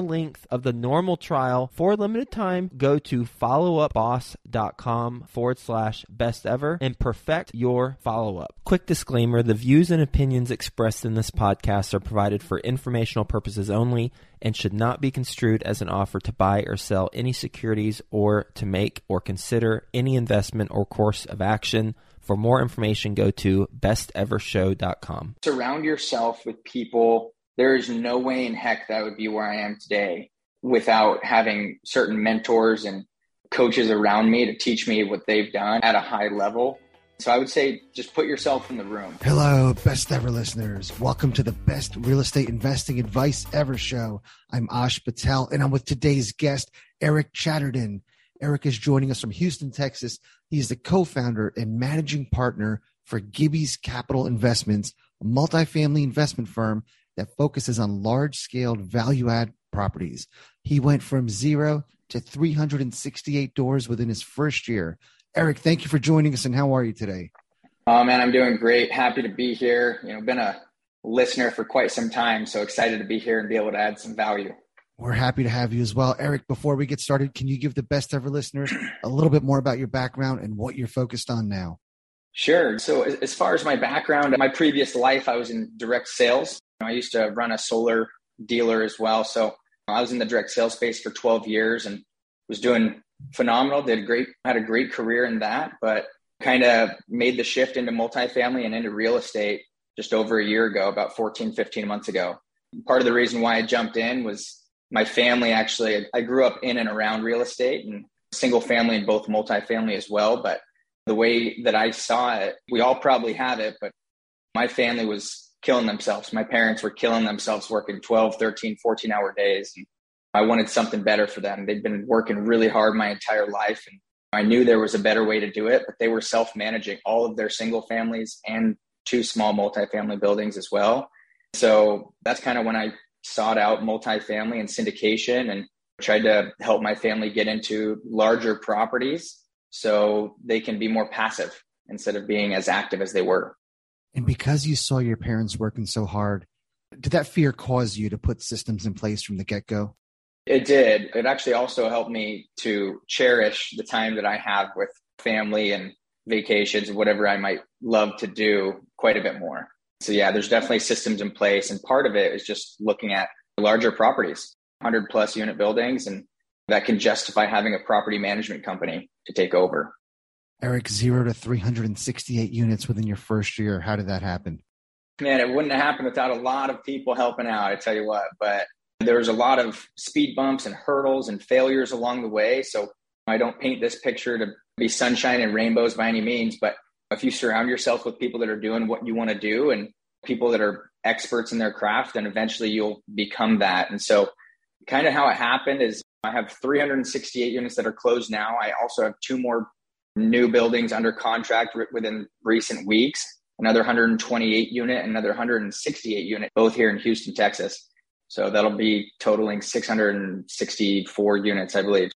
length of the normal trial for a limited time. Go to followupboss.com forward slash best ever and perfect your follow up. Quick disclaimer the views and opinions expressed in this podcast are provided for informational purposes only and should not be construed as an offer to buy or sell any securities or to make or consider any investment or course of action. For more information, go to bestevershow.com. Surround yourself with people. There is no way in heck that would be where I am today without having certain mentors and coaches around me to teach me what they've done at a high level. So I would say just put yourself in the room. Hello, best ever listeners. Welcome to the best real estate investing advice ever show. I'm Ash Patel and I'm with today's guest, Eric Chatterton. Eric is joining us from Houston, Texas. He's the co-founder and managing partner for Gibby's Capital Investments, a multifamily investment firm that focuses on large scale value add properties. He went from zero to 368 doors within his first year. Eric, thank you for joining us and how are you today? Oh man, I'm doing great. Happy to be here. You know, been a listener for quite some time, so excited to be here and be able to add some value. We're happy to have you as well. Eric, before we get started, can you give the best ever listeners a little bit more about your background and what you're focused on now? Sure. So, as far as my background, my previous life, I was in direct sales. I used to run a solar dealer as well. So, I was in the direct sales space for 12 years and was doing phenomenal. Did great, had a great career in that, but kind of made the shift into multifamily and into real estate just over a year ago, about 14, 15 months ago. Part of the reason why I jumped in was my family actually, I grew up in and around real estate and single family and both multifamily as well. But the way that I saw it, we all probably have it, but my family was killing themselves. My parents were killing themselves working 12, 13, 14 hour days. And I wanted something better for them. They'd been working really hard my entire life. And I knew there was a better way to do it, but they were self managing all of their single families and two small multifamily buildings as well. So that's kind of when I sought out multifamily and syndication and tried to help my family get into larger properties so they can be more passive instead of being as active as they were. And because you saw your parents working so hard, did that fear cause you to put systems in place from the get go? It did. It actually also helped me to cherish the time that I have with family and vacations and whatever I might love to do quite a bit more. So, yeah, there's definitely systems in place. And part of it is just looking at larger properties, 100 plus unit buildings, and that can justify having a property management company to take over. Eric, zero to 368 units within your first year. How did that happen? Man, it wouldn't have happened without a lot of people helping out, I tell you what. But there was a lot of speed bumps and hurdles and failures along the way. So I don't paint this picture to be sunshine and rainbows by any means, but if you surround yourself with people that are doing what you want to do and people that are experts in their craft, then eventually you'll become that. And so, kind of how it happened is I have 368 units that are closed now. I also have two more new buildings under contract within recent weeks, another 128 unit, another 168 unit, both here in Houston, Texas. So that'll be totaling 664 units, I believe,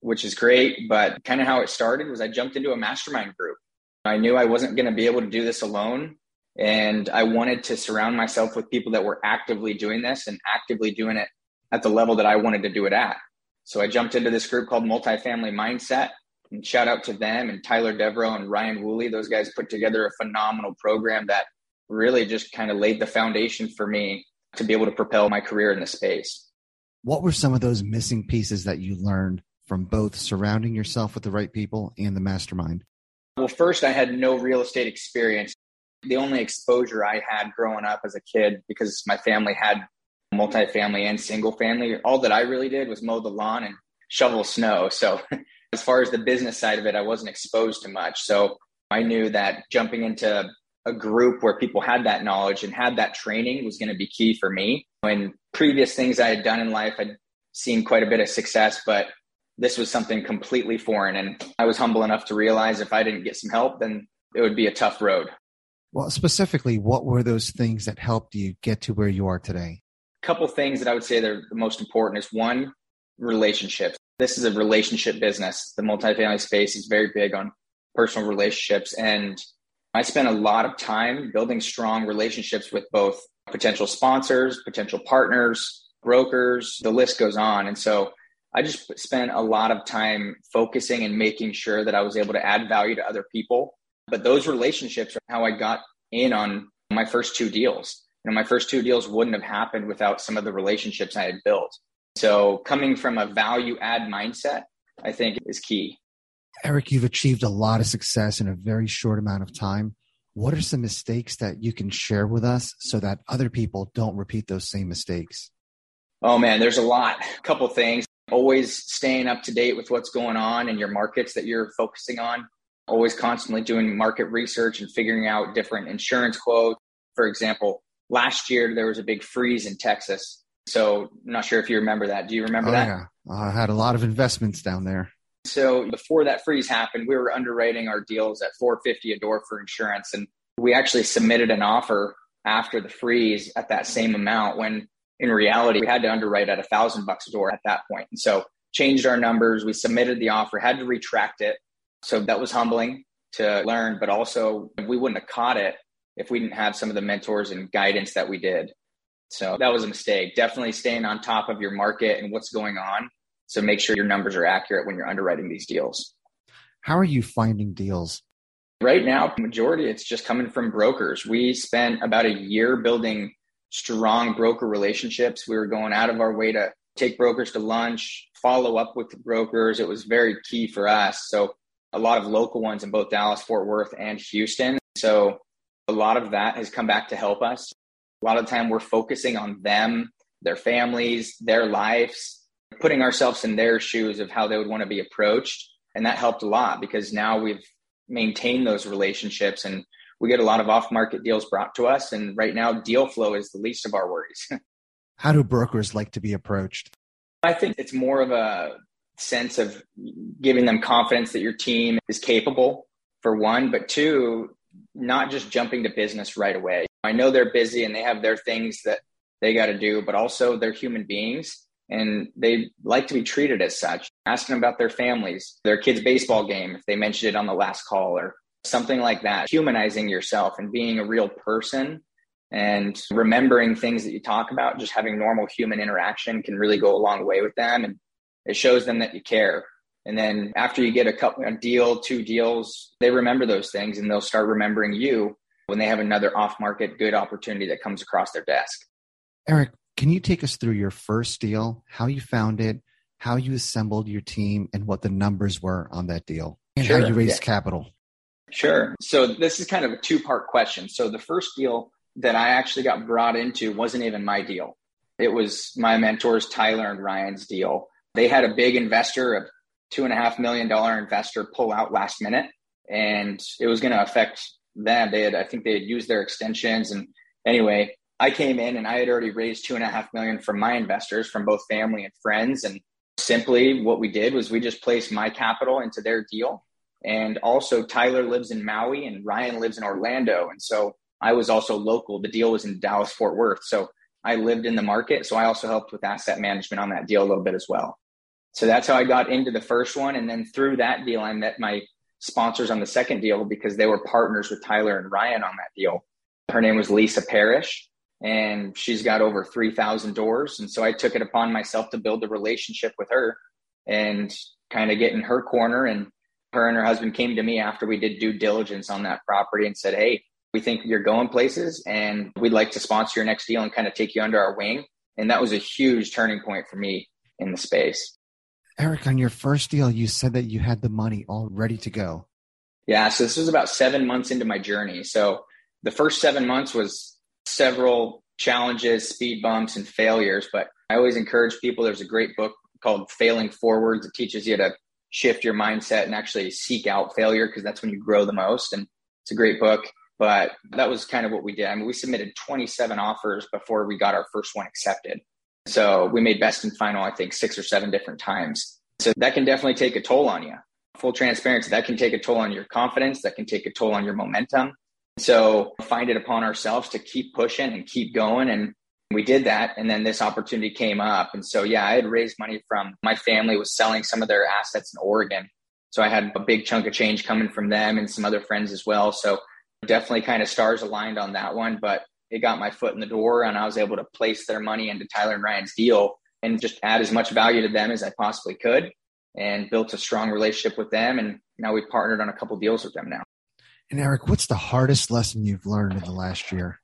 which is great. But kind of how it started was I jumped into a mastermind group. I knew I wasn't going to be able to do this alone. And I wanted to surround myself with people that were actively doing this and actively doing it at the level that I wanted to do it at. So I jumped into this group called Multifamily Mindset. And shout out to them and Tyler Deveraux and Ryan Woolley. Those guys put together a phenomenal program that really just kind of laid the foundation for me to be able to propel my career in the space. What were some of those missing pieces that you learned from both surrounding yourself with the right people and the mastermind? Well, first, I had no real estate experience. The only exposure I had growing up as a kid, because my family had multifamily and single family, all that I really did was mow the lawn and shovel snow. So, as far as the business side of it, I wasn't exposed to much. So, I knew that jumping into a group where people had that knowledge and had that training was going to be key for me. And previous things I had done in life, I'd seen quite a bit of success, but this was something completely foreign. And I was humble enough to realize if I didn't get some help, then it would be a tough road. Well, specifically, what were those things that helped you get to where you are today? A couple things that I would say they're the most important is one, relationships. This is a relationship business. The multifamily space is very big on personal relationships. And I spent a lot of time building strong relationships with both potential sponsors, potential partners, brokers, the list goes on. And so I just spent a lot of time focusing and making sure that I was able to add value to other people. But those relationships are how I got in on my first two deals. You know, my first two deals wouldn't have happened without some of the relationships I had built. So coming from a value add mindset, I think is key. Eric, you've achieved a lot of success in a very short amount of time. What are some mistakes that you can share with us so that other people don't repeat those same mistakes? Oh man, there's a lot. A couple things. Always staying up to date with what's going on in your markets that you're focusing on. Always constantly doing market research and figuring out different insurance quotes. For example, last year there was a big freeze in Texas. So I'm not sure if you remember that. Do you remember oh, that? Yeah. Uh, I had a lot of investments down there. So before that freeze happened, we were underwriting our deals at 450 a door for insurance. And we actually submitted an offer after the freeze at that same amount when in reality we had to underwrite at a thousand bucks a door at that point. And so changed our numbers. We submitted the offer, had to retract it. So that was humbling to learn, but also we wouldn't have caught it if we didn't have some of the mentors and guidance that we did. So that was a mistake. Definitely staying on top of your market and what's going on so make sure your numbers are accurate when you're underwriting these deals. How are you finding deals? Right now, majority it's just coming from brokers. We spent about a year building strong broker relationships. We were going out of our way to take brokers to lunch, follow up with the brokers. It was very key for us. So a lot of local ones in both Dallas, Fort Worth, and Houston. So a lot of that has come back to help us. A lot of the time we're focusing on them, their families, their lives, putting ourselves in their shoes of how they would want to be approached. And that helped a lot because now we've maintained those relationships and we get a lot of off market deals brought to us. And right now, deal flow is the least of our worries. how do brokers like to be approached? I think it's more of a sense of giving them confidence that your team is capable, for one, but two, not just jumping to business right away. I know they're busy and they have their things that they got to do, but also they're human beings and they like to be treated as such. Asking about their families, their kids' baseball game, if they mentioned it on the last call or something like that. Humanizing yourself and being a real person and remembering things that you talk about, just having normal human interaction can really go a long way with them. And it shows them that you care. And then after you get a couple, a deal, two deals, they remember those things and they'll start remembering you when they have another off market good opportunity that comes across their desk. Eric, can you take us through your first deal, how you found it, how you assembled your team, and what the numbers were on that deal, and sure, how you raised yeah. capital? Sure. So this is kind of a two part question. So the first deal that I actually got brought into wasn't even my deal. It was my mentors, Tyler and Ryan's deal. They had a big investor, a two and a half million dollar investor pull out last minute and it was going to affect them. They had, I think they had used their extensions. And anyway, I came in and I had already raised two and a half million from my investors from both family and friends. And simply what we did was we just placed my capital into their deal. And also Tyler lives in Maui and Ryan lives in Orlando. And so I was also local. The deal was in Dallas, Fort Worth. So I lived in the market. So I also helped with asset management on that deal a little bit as well. So that's how I got into the first one. And then through that deal, I met my sponsors on the second deal because they were partners with Tyler and Ryan on that deal. Her name was Lisa Parrish, and she's got over 3,000 doors. And so I took it upon myself to build a relationship with her and kind of get in her corner. And her and her husband came to me after we did due diligence on that property and said, Hey, we think you're going places and we'd like to sponsor your next deal and kind of take you under our wing. And that was a huge turning point for me in the space. Eric, on your first deal, you said that you had the money all ready to go. Yeah. So this was about seven months into my journey. So the first seven months was several challenges, speed bumps, and failures. But I always encourage people there's a great book called Failing Forwards. It teaches you to shift your mindset and actually seek out failure because that's when you grow the most. And it's a great book. But that was kind of what we did. I mean, we submitted 27 offers before we got our first one accepted. So we made best and final, I think, six or seven different times. So that can definitely take a toll on you. Full transparency, that can take a toll on your confidence, that can take a toll on your momentum. So find it upon ourselves to keep pushing and keep going. And we did that. And then this opportunity came up. And so, yeah, I had raised money from my family was selling some of their assets in Oregon. So I had a big chunk of change coming from them and some other friends as well. So definitely kind of stars aligned on that one. But it got my foot in the door and I was able to place their money into Tyler and Ryan's deal and just add as much value to them as I possibly could and built a strong relationship with them. And now we've partnered on a couple deals with them now. And Eric, what's the hardest lesson you've learned in the last year?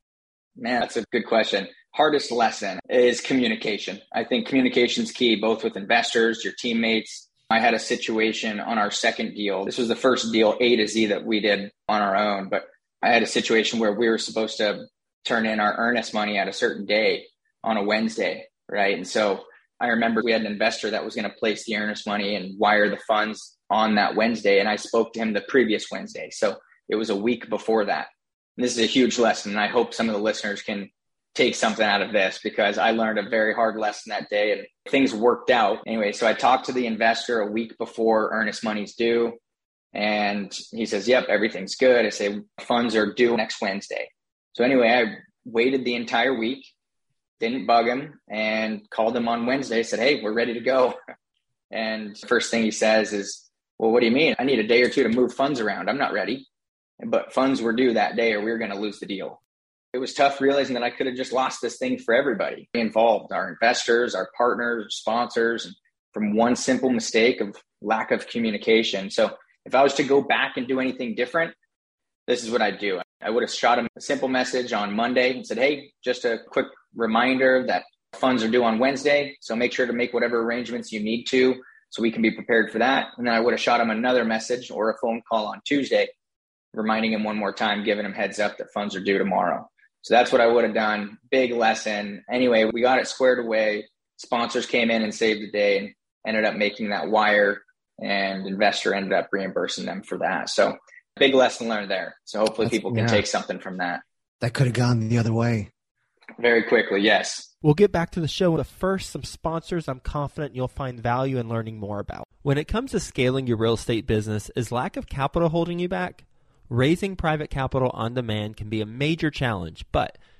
Man, that's a good question. Hardest lesson is communication. I think communication is key, both with investors, your teammates. I had a situation on our second deal. This was the first deal A to Z that we did on our own, but I had a situation where we were supposed to turn in our earnest money at a certain day on a Wednesday, right? And so I remember we had an investor that was going to place the earnest money and wire the funds on that Wednesday. And I spoke to him the previous Wednesday. So it was a week before that. And this is a huge lesson. And I hope some of the listeners can take something out of this because I learned a very hard lesson that day and things worked out. Anyway, so I talked to the investor a week before earnest money's due. And he says, Yep, everything's good. I say, Funds are due next Wednesday. So anyway, I waited the entire week, didn't bug him, and called him on Wednesday. Said, "Hey, we're ready to go." And first thing he says is, "Well, what do you mean? I need a day or two to move funds around. I'm not ready." But funds were due that day, or we were going to lose the deal. It was tough realizing that I could have just lost this thing for everybody involved, our investors, our partners, sponsors, and from one simple mistake of lack of communication. So if I was to go back and do anything different, this is what I'd do. I would have shot him a simple message on Monday and said, Hey, just a quick reminder that funds are due on Wednesday. So make sure to make whatever arrangements you need to so we can be prepared for that. And then I would have shot him another message or a phone call on Tuesday, reminding him one more time, giving him heads up that funds are due tomorrow. So that's what I would have done. Big lesson. Anyway, we got it squared away. Sponsors came in and saved the day and ended up making that wire, and investor ended up reimbursing them for that. So big lesson learned there. So hopefully That's, people can yeah. take something from that. That could have gone the other way. Very quickly, yes. We'll get back to the show, but first, some sponsors I'm confident you'll find value in learning more about. When it comes to scaling your real estate business, is lack of capital holding you back? Raising private capital on demand can be a major challenge, but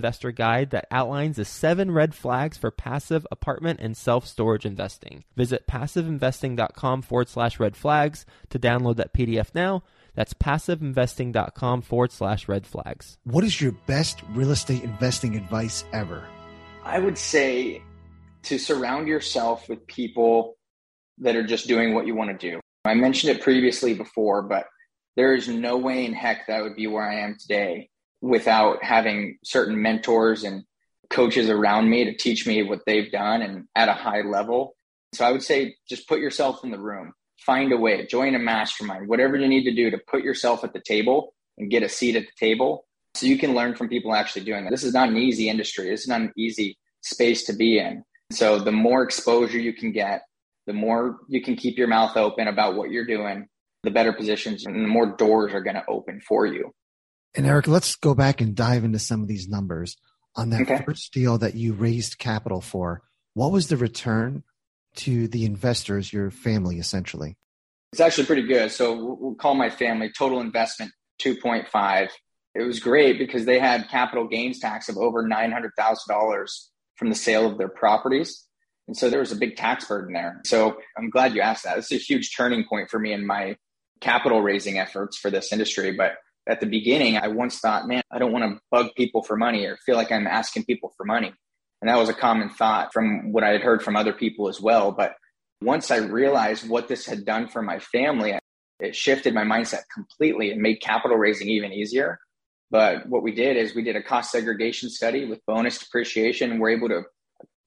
investor guide that outlines the seven red flags for passive apartment and self storage investing. Visit passiveinvesting.com forward slash red flags to download that PDF now. That's passiveinvesting.com forward slash red flags. What is your best real estate investing advice ever? I would say to surround yourself with people that are just doing what you want to do. I mentioned it previously before, but there is no way in heck that I would be where I am today without having certain mentors and coaches around me to teach me what they've done and at a high level. So I would say just put yourself in the room, find a way, join a mastermind, whatever you need to do to put yourself at the table and get a seat at the table so you can learn from people actually doing that. This is not an easy industry. This is not an easy space to be in. So the more exposure you can get, the more you can keep your mouth open about what you're doing, the better positions and the more doors are going to open for you. And Eric, let's go back and dive into some of these numbers. On that okay. first deal that you raised capital for, what was the return to the investors, your family essentially? It's actually pretty good. So we'll call my family total investment 2.5. It was great because they had capital gains tax of over $900,000 from the sale of their properties. And so there was a big tax burden there. So I'm glad you asked that. It's a huge turning point for me in my capital raising efforts for this industry. But at the beginning, I once thought, man, I don't want to bug people for money or feel like I'm asking people for money. And that was a common thought from what I had heard from other people as well. But once I realized what this had done for my family, it shifted my mindset completely and made capital raising even easier. But what we did is we did a cost segregation study with bonus depreciation, and we're able to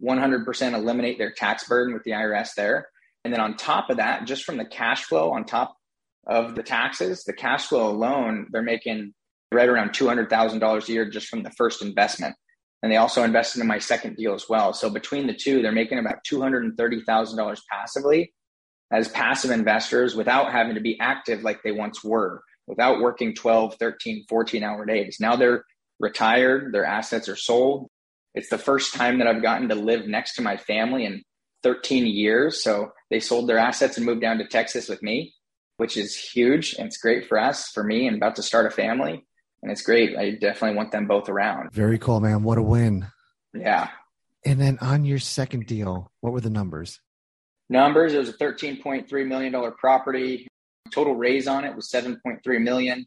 100% eliminate their tax burden with the IRS there. And then on top of that, just from the cash flow on top of the taxes, the cash flow alone, they're making right around $200,000 a year just from the first investment. And they also invested in my second deal as well. So between the two, they're making about $230,000 passively as passive investors without having to be active like they once were, without working 12, 13, 14 hour days. Now they're retired, their assets are sold. It's the first time that I've gotten to live next to my family in 13 years. So they sold their assets and moved down to Texas with me which is huge. And it's great for us, for me, and about to start a family. And it's great. I definitely want them both around. Very cool, man. What a win. Yeah. And then on your second deal, what were the numbers? Numbers, it was a $13.3 million property. Total raise on it was 7.3 million.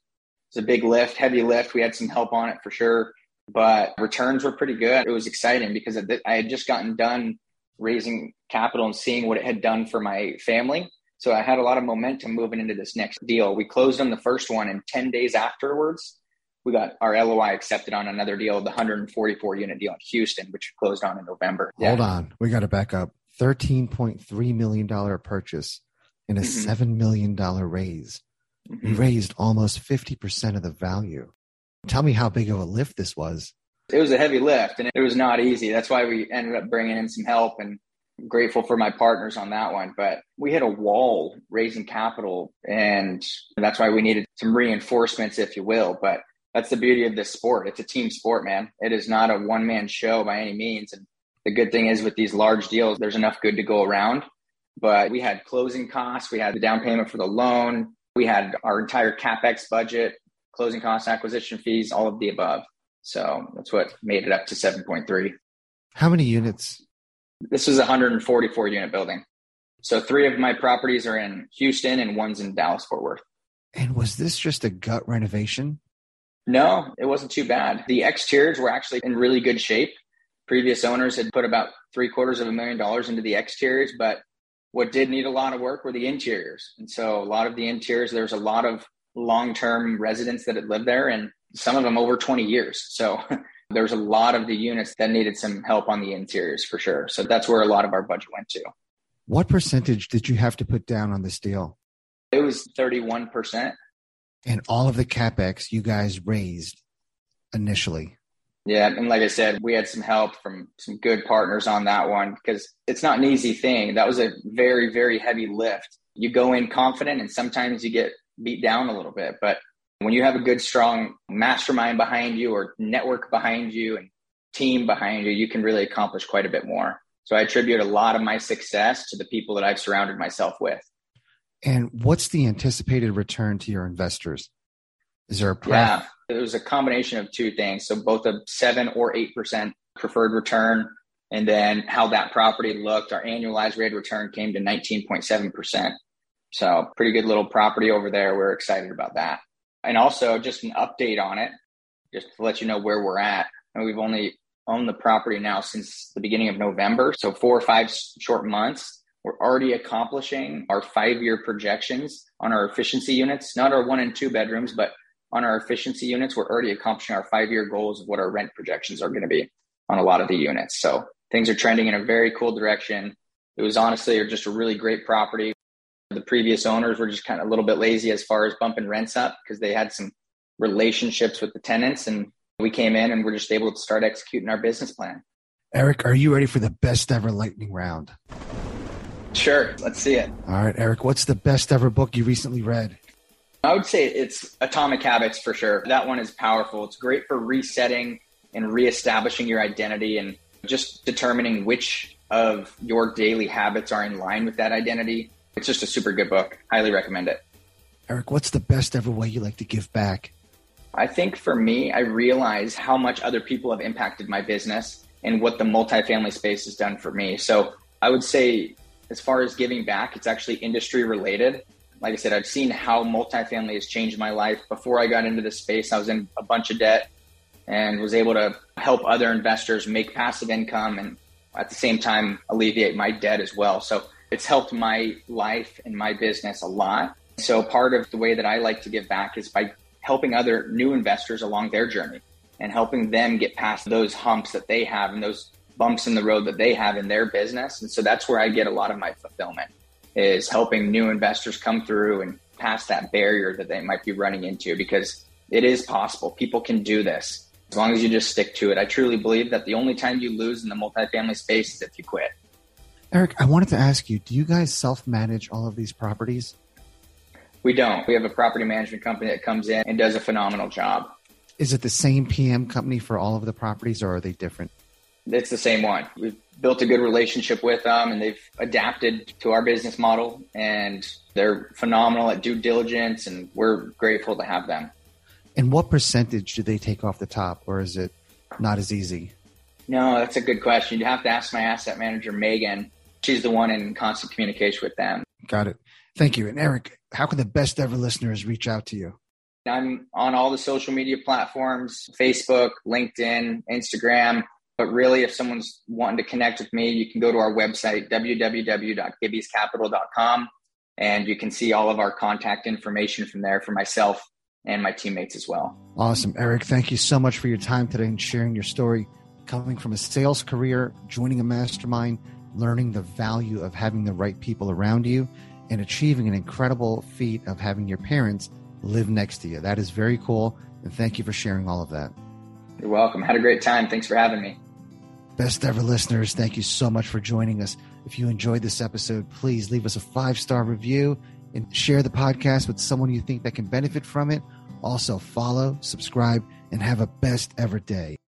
It's a big lift, heavy lift. We had some help on it for sure, but returns were pretty good. It was exciting because I had just gotten done raising capital and seeing what it had done for my family. So I had a lot of momentum moving into this next deal. We closed on the first one, and 10 days afterwards, we got our LOI accepted on another deal, the 144 unit deal in Houston, which closed on in November. Hold yeah. on. We got to back up. $13.3 million purchase and a mm-hmm. $7 million raise. Mm-hmm. We raised almost 50% of the value. Tell me how big of a lift this was. It was a heavy lift and it was not easy. That's why we ended up bringing in some help and grateful for my partners on that one. But we hit a wall raising capital, and that's why we needed some reinforcements, if you will. But that's the beauty of this sport. It's a team sport, man. It is not a one man show by any means. And the good thing is with these large deals, there's enough good to go around. But we had closing costs, we had the down payment for the loan, we had our entire capex budget, closing costs, acquisition fees, all of the above. So that's what made it up to 7.3. How many units this is a 144 unit building. So three of my properties are in Houston and one's in Dallas Fort Worth. And was this just a gut renovation? No, it wasn't too bad. The exteriors were actually in really good shape. Previous owners had put about three quarters of a million dollars into the exteriors, but what did need a lot of work were the interiors. And so a lot of the interiors, there's a lot of long term residents that had lived there and some of them over 20 years. So There's a lot of the units that needed some help on the interiors for sure. So that's where a lot of our budget went to. What percentage did you have to put down on this deal? It was 31%. And all of the capex you guys raised initially? Yeah, and like I said, we had some help from some good partners on that one because it's not an easy thing. That was a very, very heavy lift. You go in confident and sometimes you get beat down a little bit. But when you have a good, strong mastermind behind you or network behind you and team behind you, you can really accomplish quite a bit more. So I attribute a lot of my success to the people that I've surrounded myself with. And what's the anticipated return to your investors? Is there a price? Yeah, it was a combination of two things. So both a seven or eight percent preferred return, and then how that property looked. Our annualized rate of return came to nineteen point seven percent. So pretty good little property over there. We're excited about that. And also just an update on it, just to let you know where we're at. And we've only owned the property now since the beginning of November, so four or five short months. We're already accomplishing our five year projections on our efficiency units, not our one and two bedrooms, but on our efficiency units, we're already accomplishing our five year goals of what our rent projections are going to be on a lot of the units. So things are trending in a very cool direction. It was honestly just a really great property. The previous owners were just kind of a little bit lazy as far as bumping rents up because they had some relationships with the tenants. And we came in and we're just able to start executing our business plan. Eric, are you ready for the best ever lightning round? Sure. Let's see it. All right, Eric, what's the best ever book you recently read? I would say it's Atomic Habits for sure. That one is powerful. It's great for resetting and reestablishing your identity and just determining which of your daily habits are in line with that identity. It's just a super good book. Highly recommend it. Eric, what's the best ever way you like to give back? I think for me, I realize how much other people have impacted my business and what the multifamily space has done for me. So I would say, as far as giving back, it's actually industry related like I said, I've seen how multifamily has changed my life. Before I got into this space, I was in a bunch of debt and was able to help other investors make passive income and at the same time alleviate my debt as well. So it's helped my life and my business a lot. So part of the way that I like to give back is by helping other new investors along their journey and helping them get past those humps that they have and those bumps in the road that they have in their business. And so that's where I get a lot of my fulfillment is helping new investors come through and pass that barrier that they might be running into because it is possible. People can do this as long as you just stick to it. I truly believe that the only time you lose in the multifamily space is if you quit. Eric, I wanted to ask you, do you guys self manage all of these properties? We don't. We have a property management company that comes in and does a phenomenal job. Is it the same PM company for all of the properties or are they different? It's the same one. We've built a good relationship with them and they've adapted to our business model and they're phenomenal at due diligence and we're grateful to have them. And what percentage do they take off the top or is it not as easy? No, that's a good question. You have to ask my asset manager, Megan. She's the one in constant communication with them. Got it. Thank you. And Eric, how can the best ever listeners reach out to you? I'm on all the social media platforms Facebook, LinkedIn, Instagram. But really, if someone's wanting to connect with me, you can go to our website, www.gibbiescapital.com, and you can see all of our contact information from there for myself and my teammates as well. Awesome. Eric, thank you so much for your time today and sharing your story. Coming from a sales career, joining a mastermind, learning the value of having the right people around you, and achieving an incredible feat of having your parents live next to you. That is very cool. And thank you for sharing all of that. You're welcome. Had a great time. Thanks for having me. Best ever listeners, thank you so much for joining us. If you enjoyed this episode, please leave us a five star review and share the podcast with someone you think that can benefit from it. Also, follow, subscribe, and have a best ever day.